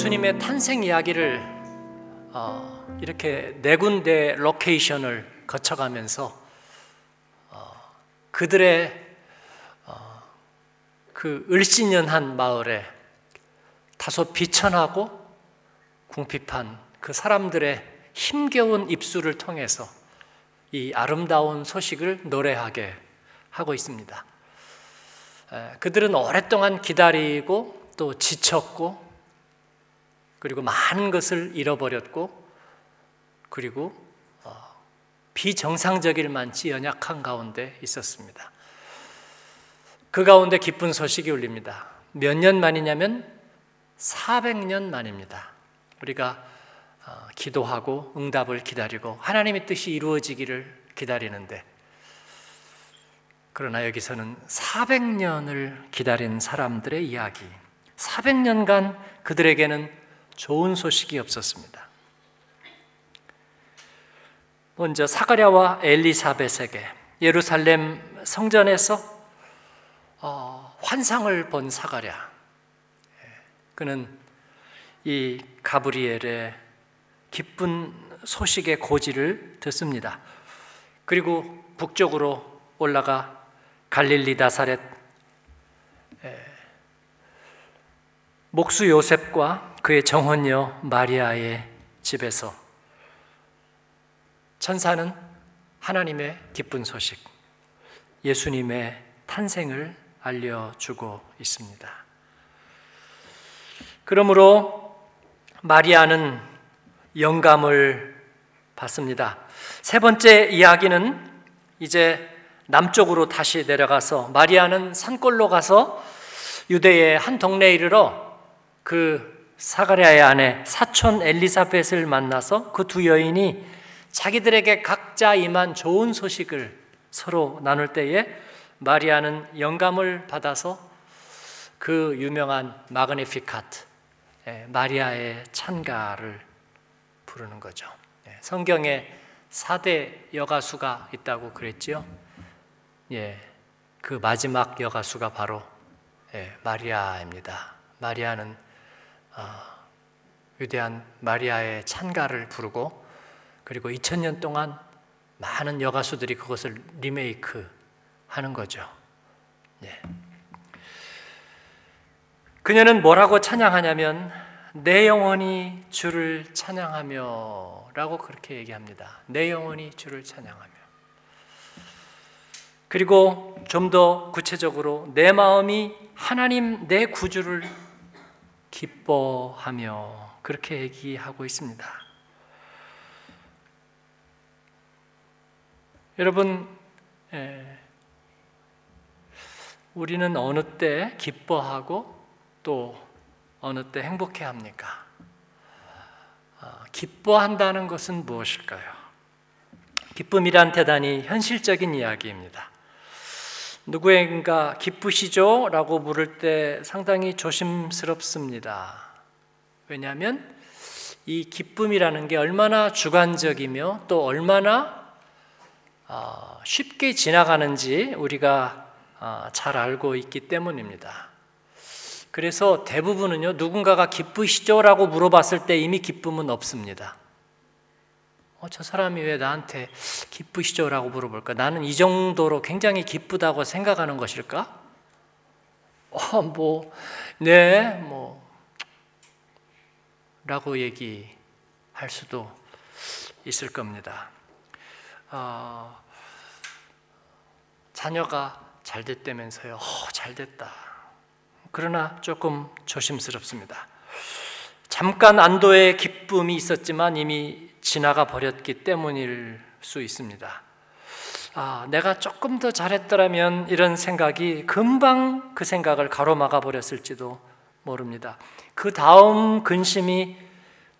예수님의 탄생 이야기를 어, 이렇게 네 군데 로케이션을 거쳐가면서 어, 그들의 어, 그 을씨년한 마을에 다소 비천하고 궁핍한 그 사람들의 힘겨운 입술을 통해서 이 아름다운 소식을 노래하게 하고 있습니다. 그들은 오랫동안 기다리고 또 지쳤고 그리고 많은 것을 잃어버렸고 그리고 어, 비정상적일 만치 연약한 가운데 있었습니다. 그 가운데 기쁜 소식이 울립니다. 몇 년 만이냐면 400년 만입니다. 우리가 어, 기도하고 응답을 기다리고 하나님의 뜻이 이루어지기를 기다리는데 그러나 여기서는 400년을 기다린 사람들의 이야기. 400년간 그들에게는 좋은 소식이 없었습니다. 먼저 사가랴와 엘리사벳에게 예루살렘 성전에서 어, 환상을 본 사가랴. 예, 그는 이 가브리엘의 기쁜 소식의 고지를 듣습니다. 그리고 북쪽으로 올라가 갈릴리 다사렛 목수 요셉과 그의 정혼녀 마리아의 집에서 천사는 하나님의 기쁜 소식, 예수님의 탄생을 알려주고 있습니다. 그러므로 마리아는 영감을 받습니다. 세 번째 이야기는 이제 남쪽으로 다시 내려가서 마리아는 산골로 가서 유대의 한 동네에 이르러 그 사가랴의 아내 사촌 엘리사벳을 만나서 그 두 여인이 자기들에게 각자 임한 좋은 소식을 서로 나눌 때에 마리아는 영감을 받아서 그 유명한 마그네피카트 예, 마리아의 찬가를 부르는 거죠. 예, 성경에 4대 여가수가 있다고 그랬지요. 예, 그 마지막 여가수가 바로 예, 마리아입니다. 마리아는 어, 위대한 마리아의 찬가를 부르고 그리고 2000년 동안 많은 여가수들이 그것을 리메이크 하는 거죠. 예. 그녀는 뭐라고 찬양하냐면 내 영혼이 주를 찬양하며 라고 그렇게 얘기합니다. 내 영혼이 주를 찬양하며. 그리고 좀 더 구체적으로 내 마음이 하나님 내 구주를 기뻐하며 그렇게 얘기하고 있습니다. 여러분, 예, 우리는 어느 때 기뻐하고 또 어느 때 행복해 합니까? 아, 기뻐한다는 것은 무엇일까요? 기쁨이란 대단히 현실적인 이야기입니다. 누구인가 기쁘시죠? 라고 물을 때 상당히 조심스럽습니다. 왜냐하면 이 기쁨이라는 게 얼마나 주관적이며 또 얼마나 아, 쉽게 지나가는지 우리가 아, 잘 알고 있기 때문입니다. 그래서 대부분은요, 누군가가 기쁘시죠? 라고 물어봤을 때 이미 기쁨은 없습니다. 어, 저 사람이 왜 나한테 기쁘시죠? 라고 물어볼까? 나는 이 정도로 굉장히 기쁘다고 생각하는 것일까? 어, 뭐, 네, 뭐, 라고 얘기할 수도 있을 겁니다. 어, 자녀가 잘 됐다면서요. 어, 잘 됐다. 그러나 조금 조심스럽습니다. 잠깐 안도의 기쁨이 있었지만 이미 지나가 버렸기 때문일 수 있습니다. 아, 내가 조금 더 잘했더라면 이런 생각이 금방 그 생각을 가로막아 버렸을지도 모릅니다. 그 다음 근심이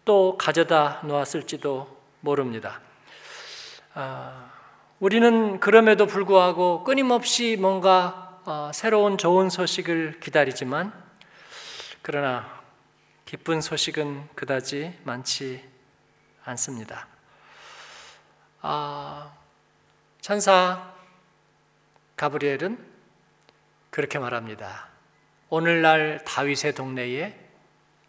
또 가져다 놓았을지도 모릅니다. 아, 우리는 그럼에도 불구하고 끊임없이 뭔가 어, 새로운 좋은 소식을 기다리지만 그러나 기쁜 소식은 그다지 많지 않습니다. 아, 천사 가브리엘은 그렇게 말합니다. 오늘날 다윗의 동네에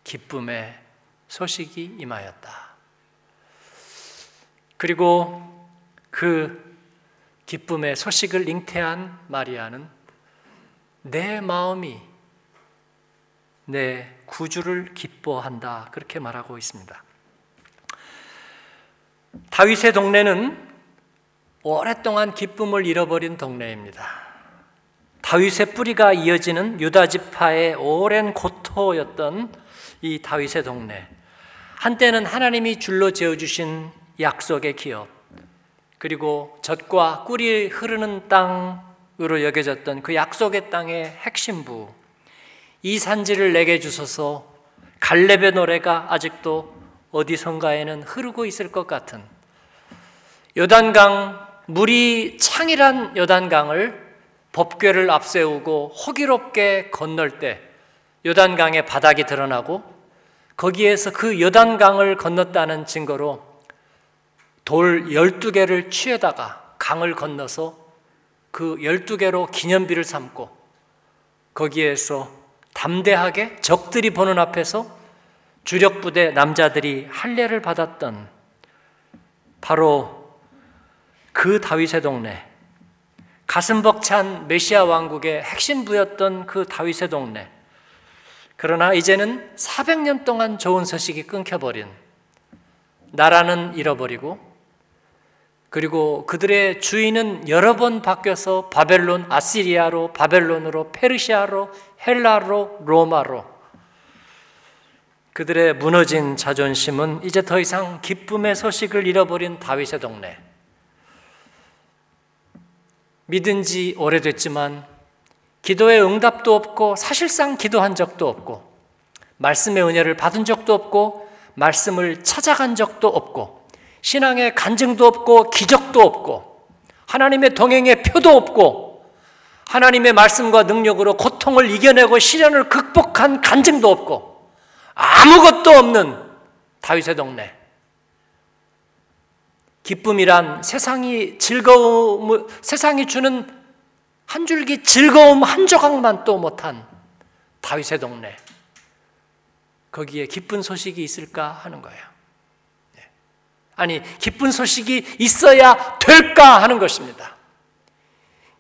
기쁨의 소식이 임하였다. 그리고 그 기쁨의 소식을 잉태한 마리아는 내 마음이 내 구주를 기뻐한다. 그렇게 말하고 있습니다. 다윗의 동네는 오랫동안 기쁨을 잃어버린 동네입니다. 다윗의 뿌리가 이어지는 유다 지파의 오랜 고토였던 이 다윗의 동네. 한때는 하나님이 줄로 지어 주신 약속의 기업, 그리고 젖과 꿀이 흐르는 땅으로 여겨졌던 그 약속의 땅의 핵심부, 이 산지를 내게 주소서 갈렙의 노래가 아직도 어디선가에는 흐르고 있을 것 같은 요단강 물이 창이란 요단강을 법궤를 앞세우고 호기롭게 건널 때 요단강의 바닥이 드러나고 거기에서 그 요단강을 건넜다는 증거로 돌 12개를 취해다가 강을 건너서 그 12개로 기념비를 삼고 거기에서 담대하게 적들이 보는 앞에서 주력 부대 남자들이 할례를 받았던 바로 그 다윗의 동네 가슴 벅찬 메시아 왕국의 핵심부였던 그 다윗의 동네. 그러나 이제는 400년 동안 좋은 소식이 끊겨버린 나라는 잃어버리고 그리고 그들의 주인은 여러 번 바뀌어서 바벨론, 아시리아로, 바벨론으로, 페르시아로, 헬라로, 로마로 그들의 무너진 자존심은 이제 더 이상 기쁨의 소식을 잃어버린 다윗의 동네. 믿은 지 오래됐지만 기도의 응답도 없고 사실상 기도한 적도 없고 말씀의 은혜를 받은 적도 없고 말씀을 찾아간 적도 없고 신앙의 간증도 없고 기적도 없고 하나님의 동행의 표도 없고 하나님의 말씀과 능력으로 고통을 이겨내고 시련을 극복한 간증도 없고 아무것도 없는 다윗의 동네. 기쁨이란 세상이 즐거움, 세상이 주는 한 줄기 즐거움 한 조각만 또 못한 다윗의 동네. 거기에 기쁜 소식이 있을까 하는 거예요. 네. 아니, 기쁜 소식이 있어야 될까 하는 것입니다.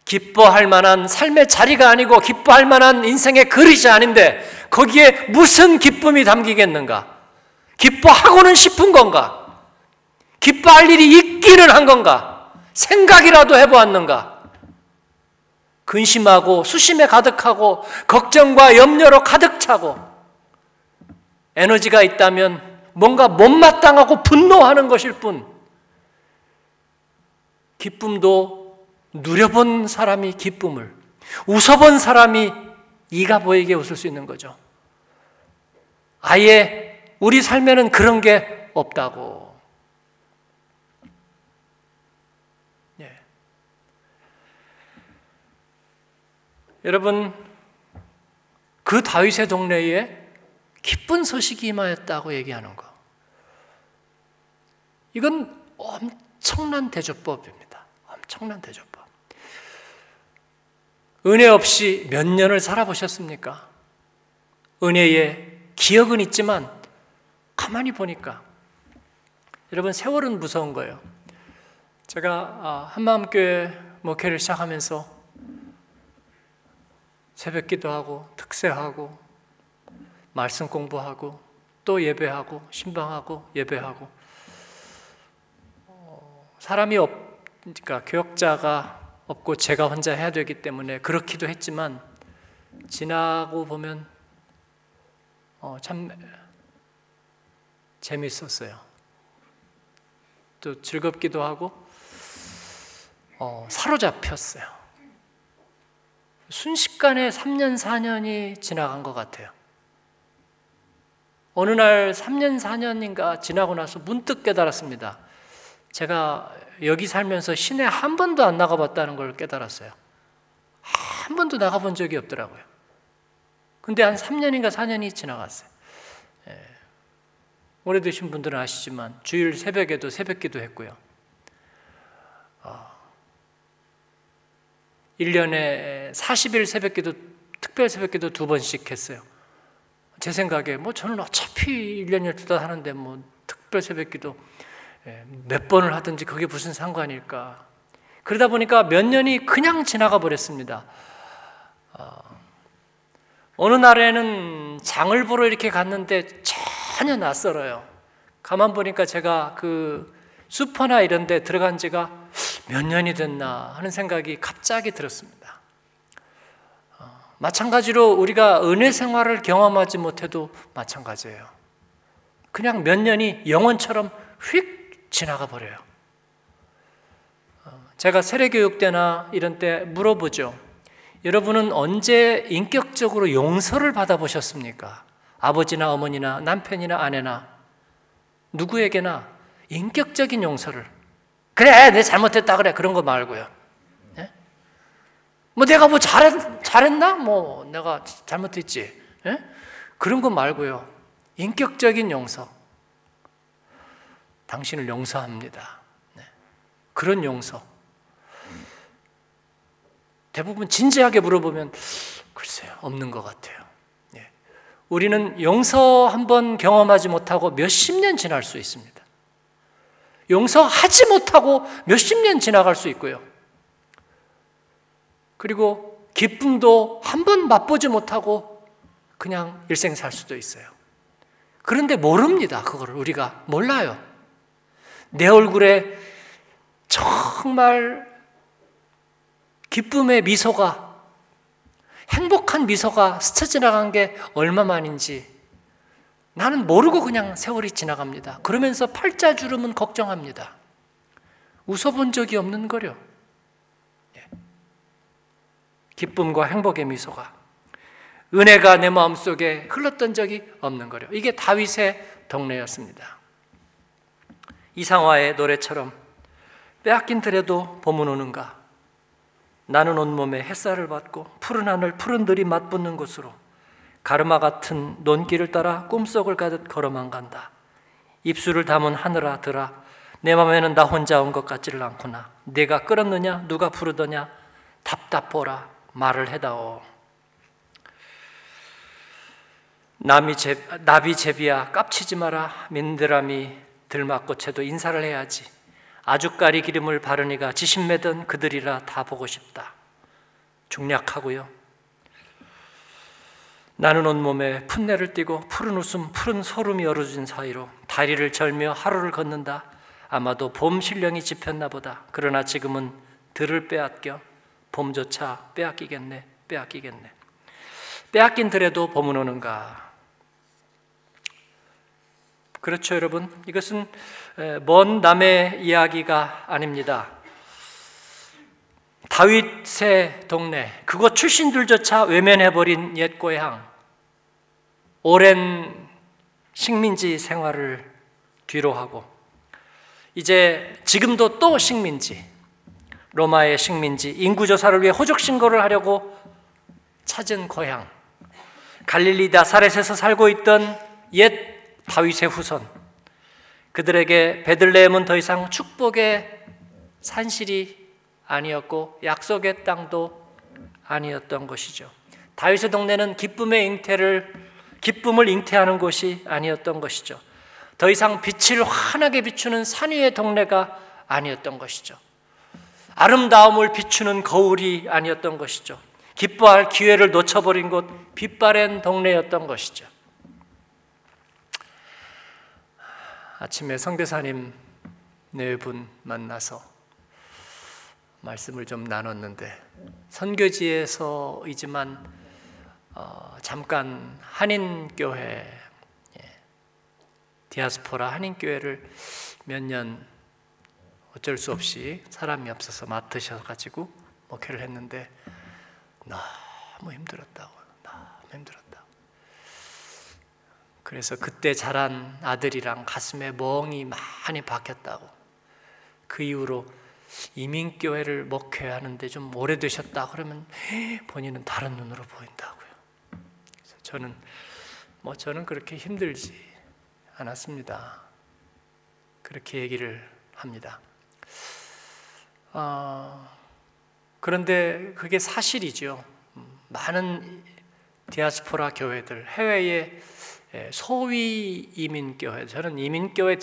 기뻐할 만한 삶의 자리가 아니고 기뻐할 만한 인생의 그릇이 아닌데 거기에 무슨 기쁨이 담기겠는가? 기뻐하고는 싶은 건가? 기뻐할 일이 있기는 한 건가? 생각이라도 해보았는가? 근심하고 수심에 가득하고 걱정과 염려로 가득 차고 에너지가 있다면 뭔가 못마땅하고 분노하는 것일 뿐 기쁨도 누려본 사람이 기쁨을 웃어본 사람이 이가 보이게 웃을 수 있는 거죠. 아예 우리 삶에는 그런 게 없다고. 예. 여러분, 그 다윗의 동네에 기쁜 소식이 임하였다고 얘기하는 거. 이건 엄청난 대조법입니다. 엄청난 대조법. 은혜 없이 몇 년을 살아보셨습니까? 은혜의 기억은 있지만 가만히 보니까 여러분 세월은 무서운 거예요. 제가 아, 한마음교회 목회를 시작하면서 새벽 기도하고 특세하고 말씀 공부하고 또 예배하고 신방하고 예배하고 어, 사람이 없 그러니까 교역자가 없고 제가 혼자 해야 되기 때문에 그렇기도 했지만 지나고 보면 어, 참 재밌었어요. 또 즐겁기도 하고 어, 사로잡혔어요. 순식간에 3년, 4년이 지나간 것 같아요. 어느 날 3년, 4년인가 지나고 나서 문득 깨달았습니다. 제가 여기 살면서 시내 한 번도 안 나가봤다는 걸 깨달았어요. 한 번도 나가본 적이 없더라고요. 근데 한 3년인가 4년이 지나갔어요. 예. 오래되신 분들은 아시지만 주일 새벽에도 새벽기도 했고요. 어, 1년에 40일 새벽기도 특별 새벽기도 두 번씩 했어요. 제 생각에 뭐 저는 어차피 1년 12달 하는데 뭐 특별 새벽기도 예, 몇 번을 하든지 그게 무슨 상관일까. 그러다 보니까 몇 년이 그냥 지나가 버렸습니다. 어, 어느 날에는 장을 보러 이렇게 갔는데 전혀 낯설어요. 가만 보니까 제가 그 슈퍼나 이런 데 들어간 지가 몇 년이 됐나 하는 생각이 갑자기 들었습니다. 어, 마찬가지로 우리가 은혜 생활을 경험하지 못해도 마찬가지예요. 그냥 몇 년이 영원처럼 휙 지나가 버려요. 어, 제가 세례교육 때나 이런 때 물어보죠. 여러분은 언제 인격적으로 용서를 받아보셨습니까? 아버지나 어머니나 남편이나 아내나 누구에게나 인격적인 용서를 그래 내 잘못했다 그래 그런 거 말고요. 예? 뭐 내가 뭐 잘했, 잘했나? 뭐 내가 잘못했지. 예? 그런 거 말고요. 인격적인 용서. 당신을 용서합니다. 네. 그런 용서. 대부분 진지하게 물어보면 글쎄요 없는 것 같아요. 예. 우리는 용서 한번 경험하지 못하고 몇십 년 지날 수 있습니다. 용서하지 못하고 몇십 년 지나갈 수 있고요. 그리고 기쁨도 한 번 맛보지 못하고 그냥 일생 살 수도 있어요. 그런데 모릅니다. 그거를 우리가 몰라요. 내 얼굴에 정말 기쁨의 미소가 행복한 미소가 스쳐 지나간 게 얼마만인지 나는 모르고 그냥 세월이 지나갑니다. 그러면서 팔자 주름은 걱정합니다. 웃어본 적이 없는 거려. 예. 기쁨과 행복의 미소가 은혜가 내 마음속에 흘렀던 적이 없는 거려. 이게 다윗의 동네였습니다. 이상화의 노래처럼 빼앗긴 들에도 봄은 오는가 나는 온몸에 햇살을 받고 푸른 하늘 푸른 들이 맞붙는 곳으로 가르마 같은 논길을 따라 꿈속을 가듯 걸어만 간다. 입술을 담은 하늘아 들아 내 맘에는 나 혼자 온 것 같지를 않구나. 내가 끌었느냐 누가 부르더냐 답답보라 말을 해다오. 남이 제, 나비 제비야 깝치지 마라 민드라미 들맞고채도 인사를 해야지. 아주까리 기름을 바르니가 지신매던 그들이라 다 보고 싶다. 중략하고요. 나는 온몸에 풋내를 띠고 푸른 웃음 푸른 소름이 얼어진 사이로 다리를 절며 하루를 걷는다. 아마도 봄 신령이 집혔나 보다. 그러나 지금은 들을 빼앗겨 봄조차 빼앗기겠네 빼앗기겠네. 빼앗긴 들에도 봄은 오는가 그렇죠, 여러분. 이것은 먼 남의 이야기가 아닙니다. 다윗의 동네, 그곳 출신들조차 외면해버린 옛 고향, 오랜 식민지 생활을 뒤로 하고, 이제 지금도 또 식민지, 로마의 식민지, 인구조사를 위해 호적신고를 하려고 찾은 고향, 갈릴리 나사렛에서 살고 있던 옛 다윗의 후손 그들에게 베들레헴은 더 이상 축복의 산실이 아니었고 약속의 땅도 아니었던 것이죠. 다윗의 동네는 기쁨의 잉태를 기쁨을 잉태하는 곳이 아니었던 것이죠. 더 이상 빛을 환하게 비추는 산 위의 동네가 아니었던 것이죠. 아름다움을 비추는 거울이 아니었던 것이죠. 기뻐할 기회를 놓쳐버린 곳 빛바랜 동네였던 것이죠. 아침에 성대사님 네 분 만나서 말씀을 좀 나눴는데 선교지에서이지만 어, 잠깐 한인 교회 예, 디아스포라 한인 교회를 몇 년 어쩔 수 없이 사람이 없어서 맡으셔가지고 목회를 했는데 너무 힘들었다고 너무 힘들었다. 그래서 그때 자란 아들이랑 가슴에 멍이 많이 박혔다고. 그 이후로 이민교회를 목회하는데 좀 오래되셨다 그러면 본인은 다른 눈으로 보인다고요. 저는 뭐 저는 그렇게 힘들지 않았습니다. 그렇게 얘기를 합니다. 어, 그런데 그게 사실이죠. 많은 디아스포라 교회들, 해외의 예, 소위 이민교회, 저는 이민교회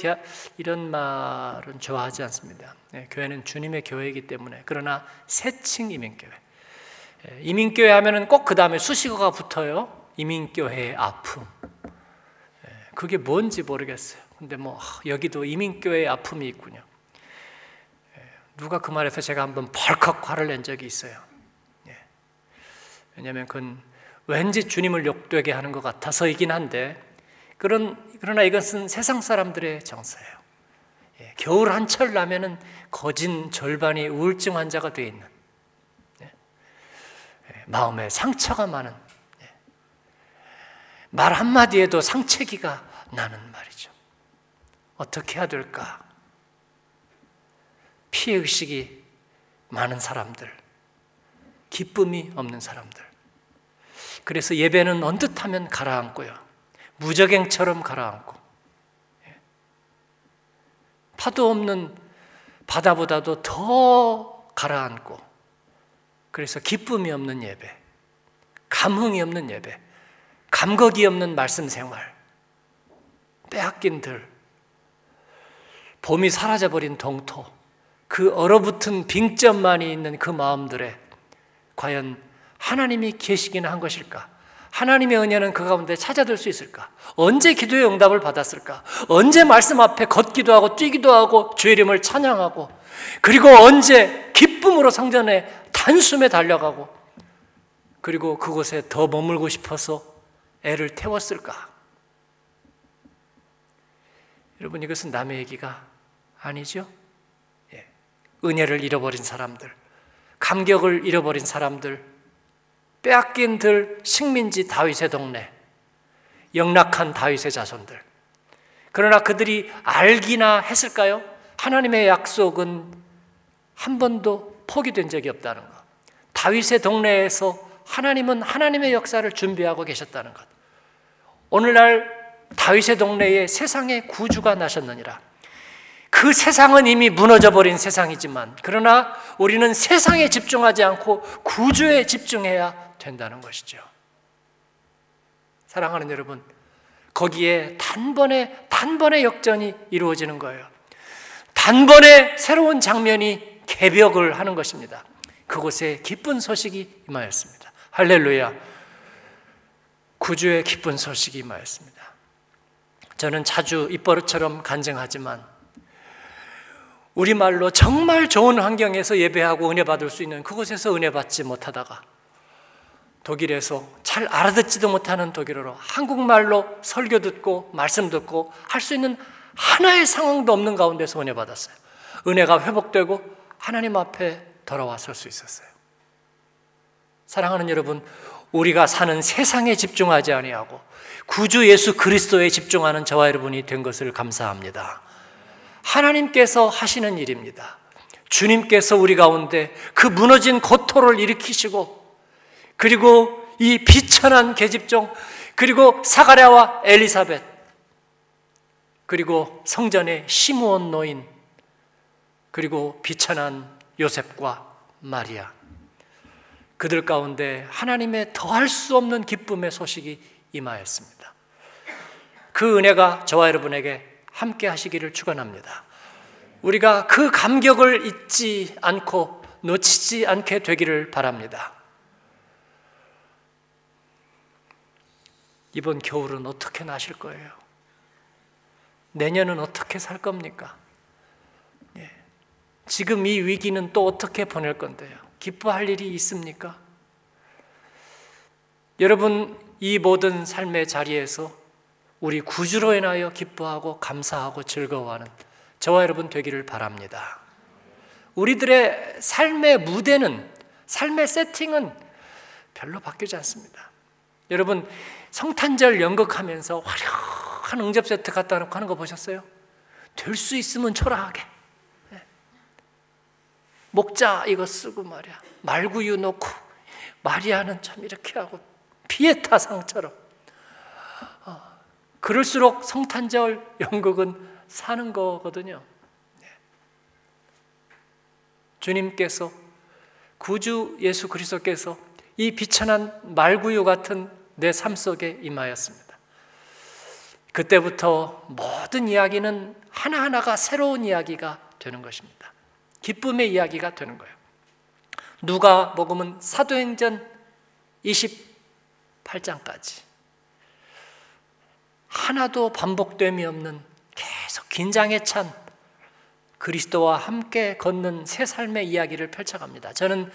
이런 말은 좋아하지 않습니다. 예, 교회는 주님의 교회이기 때문에 그러나 새칭 이민교회. 예, 이민교회 하면은 꼭 그 다음에 수식어가 붙어요. 이민교회의 아픔. 그게 뭔지 모르겠어요. 근데 뭐 여기도 이민교회의 아픔이 있군요. 누가 그 말에서 제가 한번 벌컥 화를 낸 적이 있어요. 왜냐하면 그건 왠지 주님을 욕되게 하는 것 같아서이긴 한데 그런 그러나 이것은 세상 사람들의 정서예요. 예, 겨울 한철 나면은 거진 절반이 우울증 환자가 돼 있는 예, 예, 마음에 상처가 많은 예, 말 한마디에도 상체기가 나는 말이죠. 어떻게 해야 될까? 피해 의식이 많은 사람들, 기쁨이 없는 사람들. 그래서 예배는 언뜻 하면 가라앉고요. 무적행처럼 가라앉고. 예. 파도 없는 바다보다도 더 가라앉고. 그래서 기쁨이 없는 예배, 감흥이 없는 예배, 감격이 없는 말씀 생활, 빼앗긴 들, 봄이 사라져버린 동토, 그 얼어붙은 빙점만이 있는 그 마음들에 과연 하나님이 계시기는 한 것일까? 하나님의 은혜는 그 가운데 찾아들 수 있을까? 언제 기도의 응답을 받았을까? 언제 말씀 앞에 걷기도 하고 뛰기도 하고 주의 이름을 찬양하고 그리고 언제 기쁨으로 성전에 단숨에 달려가고 그리고 그곳에 더 머물고 싶어서 애를 태웠을까? 여러분 이것은 남의 얘기가 아니죠? 예. 은혜를 잃어버린 사람들, 감격을 잃어버린 사람들, 빼앗긴 들 식민지 다윗의 동네, 영락한 다윗의 자손들. 그러나 그들이 알기나 했을까요? 하나님의 약속은 한 번도 포기된 적이 없다는 것. 다윗의 동네에서 하나님은 하나님의 역사를 준비하고 계셨다는 것. 오늘날 다윗의 동네에 세상의 구주가 나셨느니라. 그 세상은 이미 무너져 버린 세상이지만 그러나 우리는 세상에 집중하지 않고 구주에 집중해야 된다는 것이죠. 사랑하는 여러분, 거기에 단번에 단번에 역전이 이루어지는 거예요. 단번에 새로운 장면이 개벽을 하는 것입니다. 그곳에 기쁜 소식이 임하였습니다. 할렐루야. 구주의 기쁜 소식이 임하였습니다. 저는 자주 입버릇처럼 간증하지만 우리말로 정말 좋은 환경에서 예배하고 은혜 받을 수 있는 그곳에서 은혜 받지 못하다가 독일에서 잘 알아듣지도 못하는 독일어로 한국말로 설교 듣고 말씀 듣고 할 수 있는 하나의 상황도 없는 가운데서 은혜 받았어요. 은혜가 회복되고 하나님 앞에 돌아와 설 수 있었어요. 사랑하는 여러분, 우리가 사는 세상에 집중하지 아니하고 구주 예수 그리스도에 집중하는 저와 여러분이 된 것을 감사합니다. 하나님께서 하시는 일입니다. 주님께서 우리 가운데 그 무너진 고토를 일으키시고 그리고 이 비천한 계집종, 그리고 사가랴와 엘리사벳, 그리고 성전의 시므온 노인, 그리고 비천한 요셉과 마리아. 그들 가운데 하나님의 더할 수 없는 기쁨의 소식이 임하였습니다. 그 은혜가 저와 여러분에게 함께 하시기를 축원합니다. 우리가 그 감격을 잊지 않고 놓치지 않게 되기를 바랍니다. 이번 겨울은 어떻게 나실 거예요? 내년은 어떻게 살 겁니까? 예. 지금 이 위기는 또 어떻게 보낼 건데요? 기뻐할 일이 있습니까? 여러분, 이 모든 삶의 자리에서 우리 구주로 인하여 기뻐하고 감사하고 즐거워하는 저와 여러분 되기를 바랍니다. 우리들의 삶의 무대는, 삶의 세팅은 별로 바뀌지 않습니다. 여러분, 성탄절 연극하면서 화려한 응접 세트 갖다 놓고 하는 거 보셨어요? 될 수 있으면 초라하게. 네. 목자 이거 쓰고 말이야. 말구유 놓고 마리아는 참 이렇게 하고 피에타상처럼. 어, 그럴수록 성탄절 연극은 사는 거거든요. 네. 주님께서 구주 예수 그리스도께서 이 비천한 말구유 같은 내 삶 속에 임하였습니다. 그때부터 모든 이야기는 하나하나가 새로운 이야기가 되는 것입니다. 기쁨의 이야기가 되는 거예요. 누가 먹으면 사도행전 28장까지 하나도 반복됨이 없는 계속 긴장에 찬 그리스도와 함께 걷는 새 삶의 이야기를 펼쳐갑니다. 저는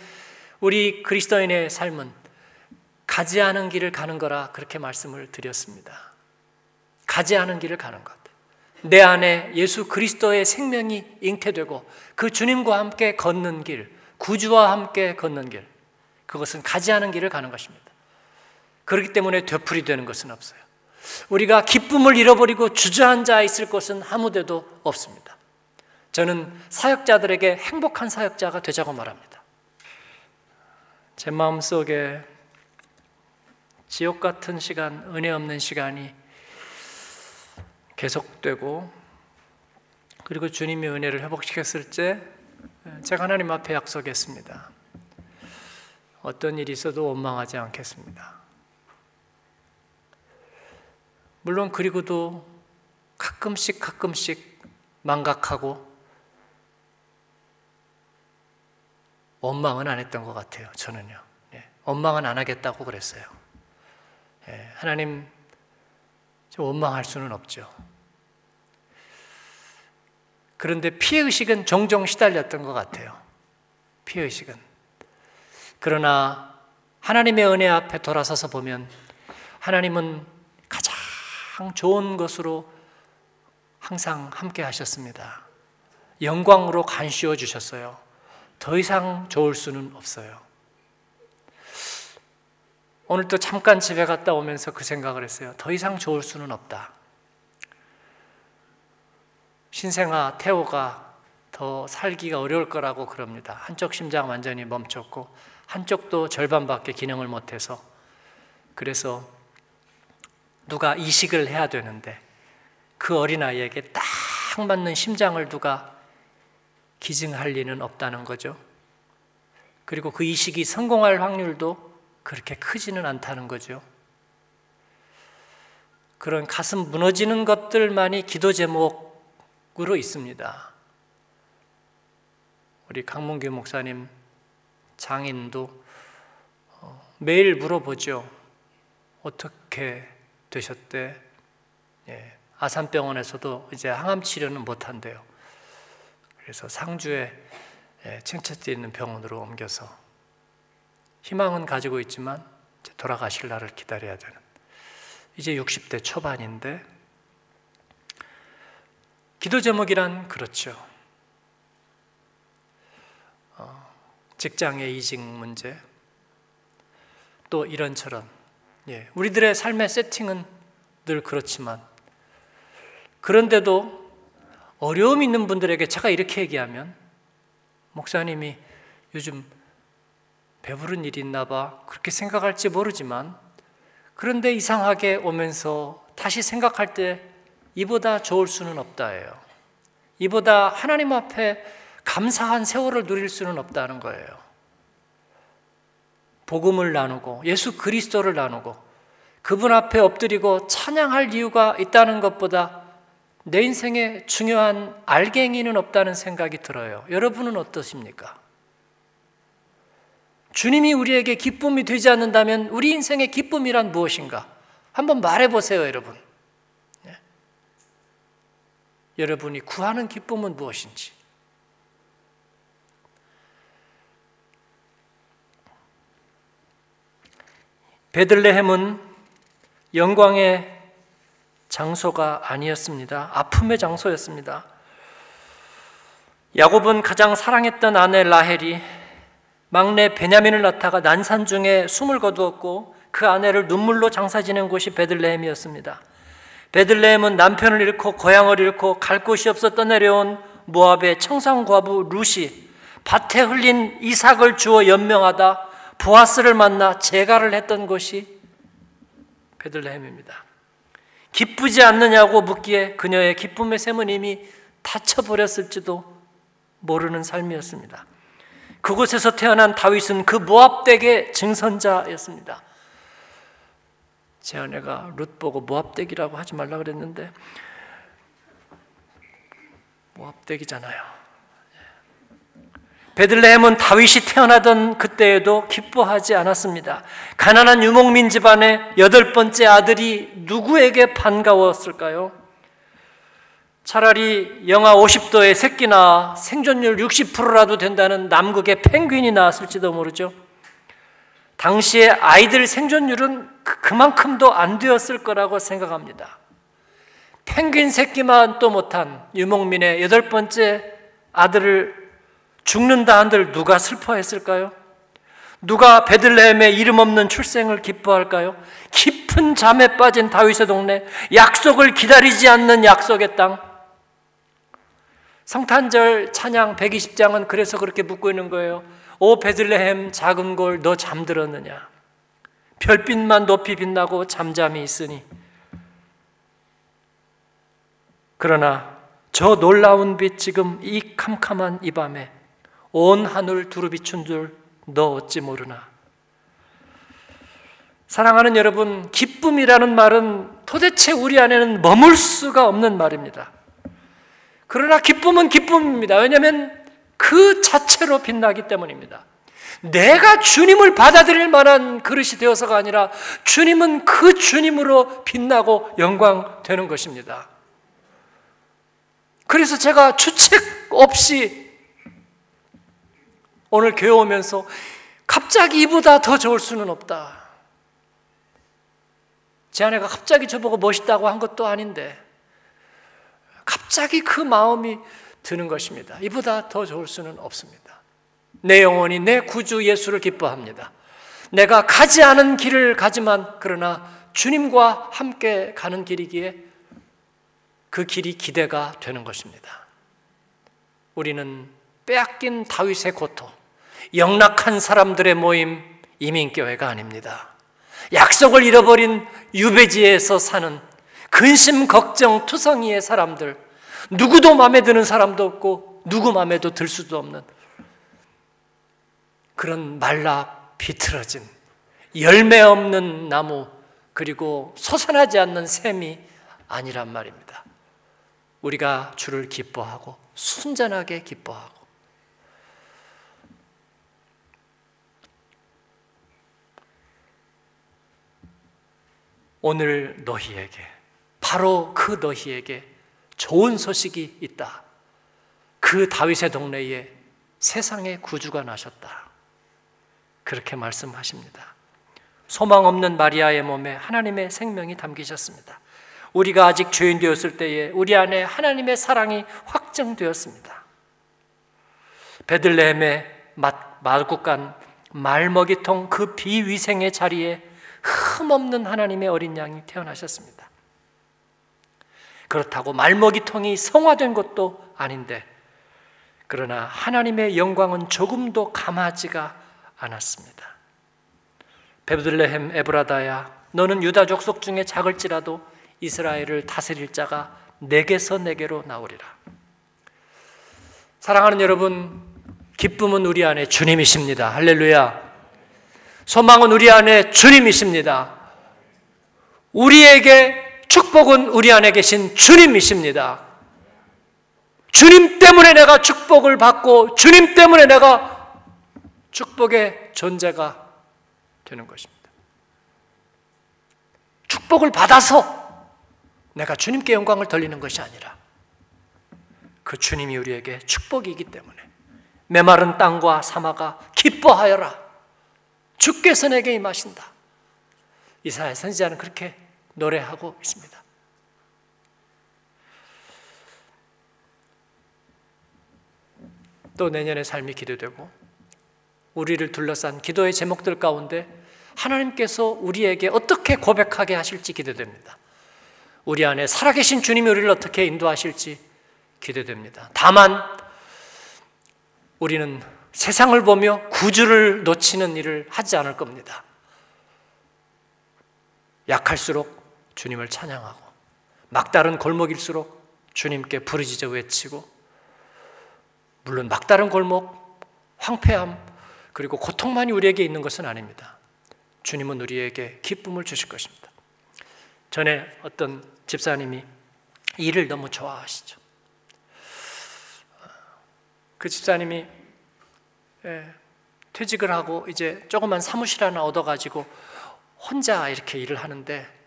우리 그리스도인의 삶은 가지 않은 길을 가는 거라 그렇게 말씀을 드렸습니다. 가지 않은 길을 가는 것. 내 안에 예수 그리스도의 생명이 잉태되고 그 주님과 함께 걷는 길, 구주와 함께 걷는 길. 그것은 가지 않은 길을 가는 것입니다. 그렇기 때문에 되풀이 되는 것은 없어요. 우리가 기쁨을 잃어버리고 주저앉아 있을 것은 아무데도 없습니다. 저는 사역자들에게 행복한 사역자가 되자고 말합니다. 제 마음 속에 지옥 같은 시간, 은혜 없는 시간이 계속되고 그리고 주님의 은혜를 회복시켰을 때 제가 하나님 앞에 약속했습니다. 어떤 일이 있어도 원망하지 않겠습니다. 물론 그리고도 가끔씩 가끔씩 망각하고 원망은 안 했던 것 같아요. 저는요. 예, 원망은 안 하겠다고 그랬어요. 예, 하나님 원망할 수는 없죠. 그런데 피해의식은 종종 시달렸던 것 같아요. 피해의식은. 그러나 하나님의 은혜 앞에 돌아서서 보면 하나님은 가장 좋은 것으로 항상 함께 하셨습니다. 영광으로 간씌워 주셨어요. 더 이상 좋을 수는 없어요. 오늘 또 잠깐 집에 갔다 오면서 그 생각을 했어요. 더 이상 좋을 수는 없다. 신생아 태호가 더 살기가 어려울 거라고 그럽니다. 한쪽 심장 완전히 멈췄고 한쪽도 절반밖에 기능을 못해서 그래서 누가 이식을 해야 되는데 그 어린아이에게 딱 맞는 심장을 누가 기증할 리는 없다는 거죠. 그리고 그 이식이 성공할 확률도 그렇게 크지는 않다는 거죠. 그런 가슴 무너지는 것들만이 기도 제목으로 있습니다. 우리 강문규 목사님 장인도 어, 매일 물어보죠. 어떻게 되셨대? 예, 아산병원에서도 이제 항암 치료는 못 한대요. 그래서 상주에 예, 청첩지 있는 병원으로 옮겨서 희망은 가지고 있지만 돌아가실 날을 기다려야 되는 이제 60대 초반인데 기도 제목이란 그렇죠. 어, 직장의 이직 문제 또 이런저런 예, 우리들의 삶의 세팅은 늘 그렇지만 그런데도 어려움 있는 분들에게 제가 이렇게 얘기하면 목사님이 요즘 배부른 일이 있나 봐. 그렇게 생각할지 모르지만 그런데 이상하게 오면서 다시 생각할 때 이보다 좋을 수는 없다예요. 이보다 하나님 앞에 감사한 세월을 누릴 수는 없다는 거예요. 복음을 나누고 예수 그리스도를 나누고 그분 앞에 엎드리고 찬양할 이유가 있다는 것보다 내 인생에 중요한 알갱이는 없다는 생각이 들어요. 여러분은 어떠십니까? 주님이 우리에게 기쁨이 되지 않는다면 우리 인생의 기쁨이란 무엇인가? 한번 말해 보세요, 여러분. 네? 여러분이 구하는 기쁨은 무엇인지. 베들레헴은 영광의 장소가 아니었습니다. 아픔의 장소였습니다. 야곱은 가장 사랑했던 아내 라헬이 막내 베냐민을 낳다가 난산 중에 숨을 거두었고 그 아내를 눈물로 장사 지낸 곳이 베들레헴이었습니다. 베들레헴은 남편을 잃고 고향을 잃고 갈 곳이 없어 떠내려온 모압의 청상 과부 루시 밭에 흘린 이삭을 주어 연명하다 보아스를 만나 재가를 했던 곳이 베들레헴입니다. 기쁘지 않느냐고 묻기에 그녀의 기쁨의 샘은 이미 닫혀버렸을지도 모르는 삶이었습니다. 그곳에서 태어난 다윗은 그 모압 댁의 증선자였습니다. 제 아내가 룻 보고 모압대기라고 하지 말라 그랬는데 모압대기잖아요. 베들레헴은 다윗이 태어나던 그때에도 기뻐하지 않았습니다. 가난한 유목민 집안의 여덟 번째 아들이 누구에게 반가웠을까요? 차라리 영하 50도의 새끼나 생존율 60%라도 된다는 남극의 펭귄이 나왔을지도 모르죠. 당시에 아이들 생존율은 그, 그만큼도 안 되었을 거라고 생각합니다. 펭귄 새끼만 또 못한 유목민의 여덟 번째 아들을 죽는다 한들 누가 슬퍼했을까요? 누가 베들레헴의 이름 없는 출생을 기뻐할까요? 깊은 잠에 빠진 다윗의 동네, 약속을 기다리지 않는 약속의 땅. 성탄절 찬양 120장은 그래서 그렇게 묻고 있는 거예요. 오 베들레헴 작은 골 너 잠들었느냐? 별빛만 높이 빛나고 잠잠히 있으니. 그러나 저 놀라운 빛 지금 이 캄캄한 이 밤에 온 하늘 두루 비춘 줄 너 어찌 모르나. 사랑하는 여러분, 기쁨이라는 말은 도대체 우리 안에는 머물 수가 없는 말입니다. 그러나 기쁨은 기쁨입니다. 왜냐하면 그 자체로 빛나기 때문입니다. 내가 주님을 받아들일 만한 그릇이 되어서가 아니라 주님은 그 주님으로 빛나고 영광 되는 것입니다. 그래서 제가 주책 없이 오늘 교회 오면서 갑자기 이보다 더 좋을 수는 없다. 제 아내가 갑자기 저보고 멋있다고 한 것도 아닌데 갑자기 그 마음이 드는 것입니다. 이보다 더 좋을 수는 없습니다. 내 영혼이 내 구주 예수를 기뻐합니다. 내가 가지 않은 길을 가지만 그러나 주님과 함께 가는 길이기에 그 길이 기대가 되는 것입니다. 우리는 빼앗긴 다윗의 고토, 영락한 사람들의 모임 이민교회가 아닙니다. 약속을 잃어버린 유배지에서 사는 근심 걱정 투성이의 사람들 누구도 마음에 드는 사람도 없고 누구 마음에도 들 수도 없는 그런 말라 비틀어진 열매 없는 나무 그리고 솟아나지 않는 샘이 아니란 말입니다. 우리가 주를 기뻐하고 순전하게 기뻐하고 오늘 너희에게 바로 그 너희에게 좋은 소식이 있다. 그 다윗의 동네에 세상의 구주가 나셨다. 그렇게 말씀하십니다. 소망 없는 마리아의 몸에 하나님의 생명이 담기셨습니다. 우리가 아직 죄인 되었을 때에 우리 안에 하나님의 사랑이 확정되었습니다. 베들레헴의 마국간 말먹이통 그 비위생의 자리에 흠없는 하나님의 어린 양이 태어나셨습니다. 그렇다고 말먹이통이 성화된 것도 아닌데 그러나 하나님의 영광은 조금도 감하지가 않았습니다. 베들레헴 에브라다야 너는 유다 족속 중에 작을지라도 이스라엘을 다스릴 자가 내게서 내게로 나오리라. 사랑하는 여러분, 기쁨은 우리 안에 주님이십니다. 할렐루야. 소망은 우리 안에 주님이십니다. 우리에게 축복은 우리 안에 계신 주님이십니다. 주님 때문에 내가 축복을 받고 주님 때문에 내가 축복의 존재가 되는 것입니다. 축복을 받아서 내가 주님께 영광을 돌리는 것이 아니라 그 주님이 우리에게 축복이기 때문에 메마른 땅과 사마가 기뻐하여라. 주께서 내게 임하신다. 이사야 선지자는 그렇게 노래하고 있습니다. 또 내년의 삶이 기대되고 우리를 둘러싼 기도의 제목들 가운데 하나님께서 우리에게 어떻게 고백하게 하실지 기대됩니다. 우리 안에 살아계신 주님이 우리를 어떻게 인도하실지 기대됩니다. 다만 우리는 세상을 보며 구주를 놓치는 일을 하지 않을 겁니다. 약할수록 주님을 찬양하고 막다른 골목일수록 주님께 부르짖어 외치고 물론 막다른 골목, 황폐함 그리고 고통만이 우리에게 있는 것은 아닙니다. 주님은 우리에게 기쁨을 주실 것입니다. 전에 어떤 집사님이 일을 너무 좋아하시죠. 그 집사님이 예, 퇴직을 하고 이제 조그만 사무실 하나 얻어가지고 혼자 이렇게 일을 하는데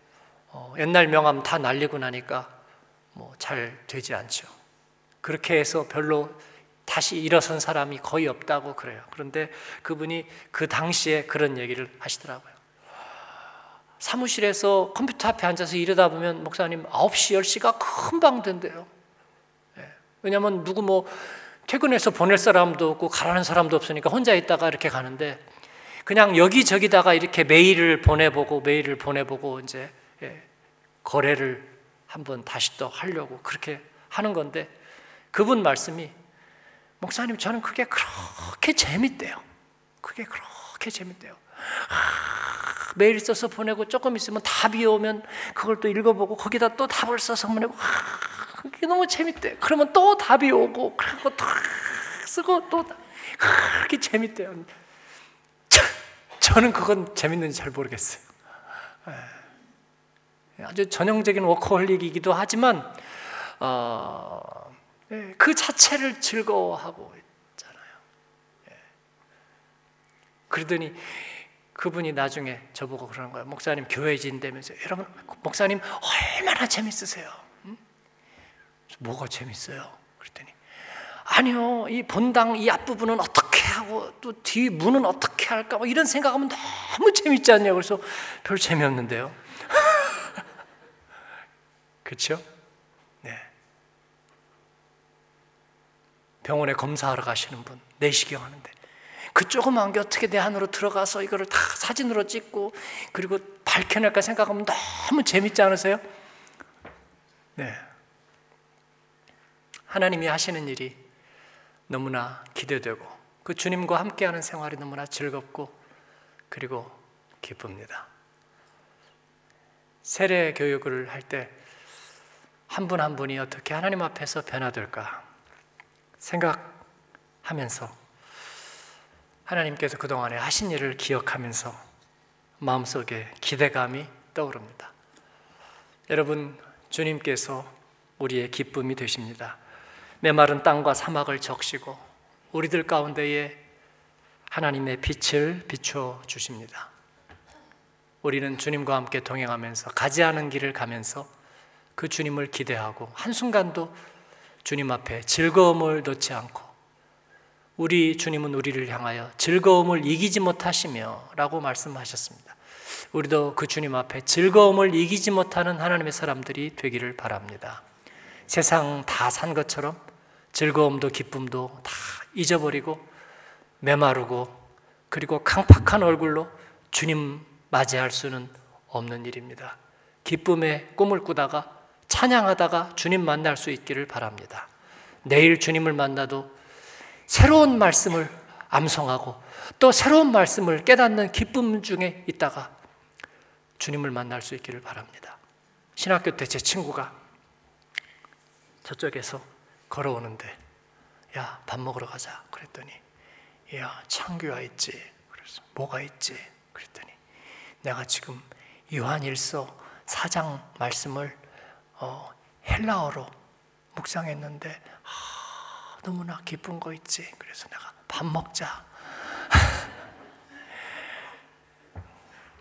어, 옛날 명함 다 날리고 나니까 뭐 잘 되지 않죠. 그렇게 해서 별로 다시 일어선 사람이 거의 없다고 그래요. 그런데 그분이 그 당시에 그런 얘기를 하시더라고요. 사무실에서 컴퓨터 앞에 앉아서 일하다 보면 목사님 9시, 10시가 금방 된대요. 예. 왜냐하면 누구 뭐 퇴근해서 보낼 사람도 없고 가라는 사람도 없으니까 혼자 있다가 이렇게 가는데 그냥 여기저기다가 이렇게 메일을 보내보고 메일을 보내보고 이제 예, 거래를 한번 다시 또 하려고 그렇게 하는 건데 그분 말씀이 목사님 저는 그게 그렇게 재밌대요. 그게 그렇게 재밌대요. 아, 메일 써서 보내고 조금 있으면 답이 오면 그걸 또 읽어보고 거기다 또 답을 써서 보내고 아, 그게 너무 재밌대. 그러면 또 답이 오고 그리고 또 쓰고 또 그렇게 재밌대요. 저는 그건 재밌는지 잘 모르겠어요. 예. 아주 전형적인 워커홀릭이기도 하지만 어, 예, 그 자체를 즐거워하고 있잖아요. 예. 그러더니 그분이 나중에 저보고 그러는 거예요. 목사님 교회 진다면서 여러분 목사님 얼마나 재밌으세요? 응? 뭐가 재밌어요? 그랬더니 아니요 이 본당 이 앞부분은 어떻게 하고 또뒤 문은 어떻게 할까 뭐 이런 생각하면 너무 재밌지 않냐 그래서 별 재미없는데요. 그렇죠? 네. 병원에 검사하러 가시는 분 내시경 하는데 그 조그만 게 어떻게 내 안으로 들어가서 이거를 다 사진으로 찍고 그리고 밝혀낼까 생각하면 너무 재밌지 않으세요? 네. 하나님이 하시는 일이 너무나 기대되고 그 주님과 함께하는 생활이 너무나 즐겁고 그리고 기쁩니다. 세례 교육을 할 때 한분한 분이 어떻게 하나님 앞에서 변화될까 생각하면서 하나님께서 그동안에 하신 일을 기억하면서 마음속에 기대감이 떠오릅니다. 여러분, 주님께서 우리의 기쁨이 되십니다. 메마른 땅과 사막을 적시고 우리들 가운데에 하나님의 빛을 비춰 주십니다. 우리는 주님과 함께 동행하면서 가지 않은 길을 가면서 그 주님을 기대하고 한순간도 주님 앞에 즐거움을 놓지 않고 우리 주님은 우리를 향하여 즐거움을 이기지 못하시며 라고 말씀하셨습니다. 우리도 그 주님 앞에 즐거움을 이기지 못하는 하나님의 사람들이 되기를 바랍니다. 세상 다 산 것처럼 즐거움도 기쁨도 다 잊어버리고 메마르고 그리고 강팍한 얼굴로 주님 맞이할 수는 없는 일입니다. 기쁨의 꿈을 꾸다가 찬양하다가 주님 만날 수 있기를 바랍니다. 내일 주님을 만나도 새로운 말씀을 암송하고 또 새로운 말씀을 깨닫는 기쁨 중에 있다가 주님을 만날 수 있기를 바랍니다. 신학교 때 제 친구가 저쪽에서 걸어오는데 야, 밥 먹으러 가자. 그랬더니 야, 창규가 있지. 그래서 뭐가 있지? 그랬더니 내가 지금 요한일서 4장 말씀을 어, 헬라어로 묵상했는데 너무나 기쁜 거 있지. 그래서 내가 밥 먹자.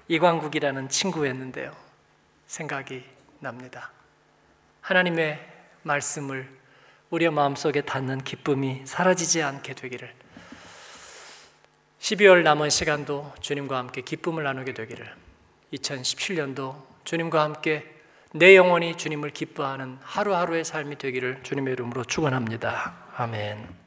이광국이라는 친구였는데요. 생각이 납니다. 하나님의 말씀을 우리의 마음속에 닿는 기쁨이 사라지지 않게 되기를 12월 남은 시간도 주님과 함께 기쁨을 나누게 되기를 2017년도 주님과 함께 내 영혼이 주님을 기뻐하는 하루하루의 삶이 되기를 주님의 이름으로 축원합니다. 아멘.